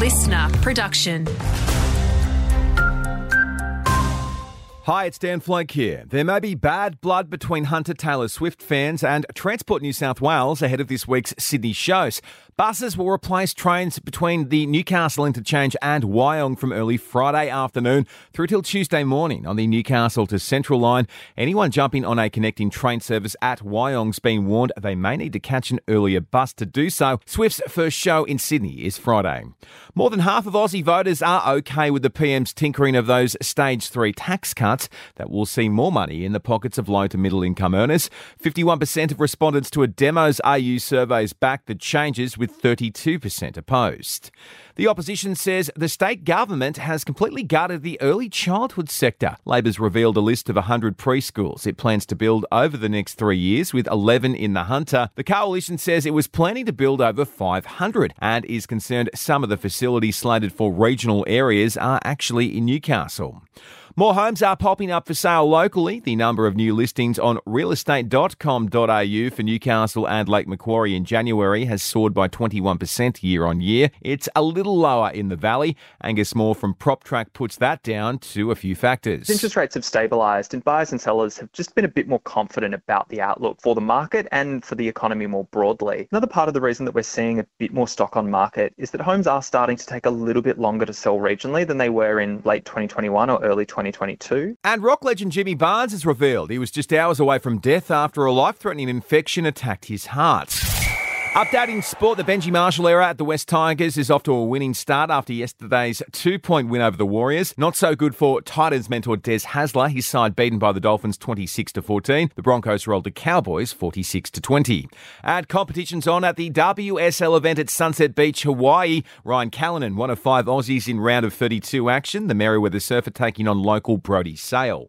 listener production. Hi, it's Dan Flake here. There may be bad blood between Hunter Taylor Swift fans and Transport New South Wales ahead of this week's Sydney shows. Buses will replace trains between the Newcastle interchange and Wyong from early Friday afternoon through till Tuesday morning on the Newcastle to Central line. Anyone jumping on a connecting train service at Wyong's been warned they may need to catch an earlier bus to do so. Swift's first show in Sydney is Friday. More than half of Aussie voters are okay with the PM's tinkering of those stage three tax cuts that will see more money in the pockets of low to middle income earners. 51% of respondents to a Demos AU surveys backed the changes with 32% opposed. The opposition says the state government has completely gutted the early childhood sector. Labor's revealed a list of 100 preschools it plans to build over the next three years, with 11 in the Hunter. The coalition says it was planning to build over 500 and is concerned some of the facilities slated for regional areas are actually in Newcastle. More homes are popping up for sale locally. The number of new listings on realestate.com.au for Newcastle and Lake Macquarie in January has soared by 21% year on year. It's a little lower in the Valley. Angus Moore from PropTrack puts that down to a few factors. Interest rates have stabilised and buyers and sellers have just been a bit more confident about the outlook for the market and for the economy more broadly. Another part of the reason that we're seeing a bit more stock on market is that homes are starting to take a little bit longer to sell regionally than they were in late 2021 or early 2022. And rock legend Jimmy Barnes has revealed he was just hours away from death after a life threatening infection attacked his heart. Updating sport, the Benji Marshall era at the West Tigers is off to a winning start after yesterday's two point win over the Warriors. Not so good for Titans mentor Des Hasler, his side beaten by the Dolphins 26 to 14. The Broncos rolled the Cowboys 46 to 20. And competitions on at the WSL event at Sunset Beach, Hawaii. Ryan Callinan, one of five Aussies in round of 32 action. The Merewether Surfer taking on local Brodi Sale.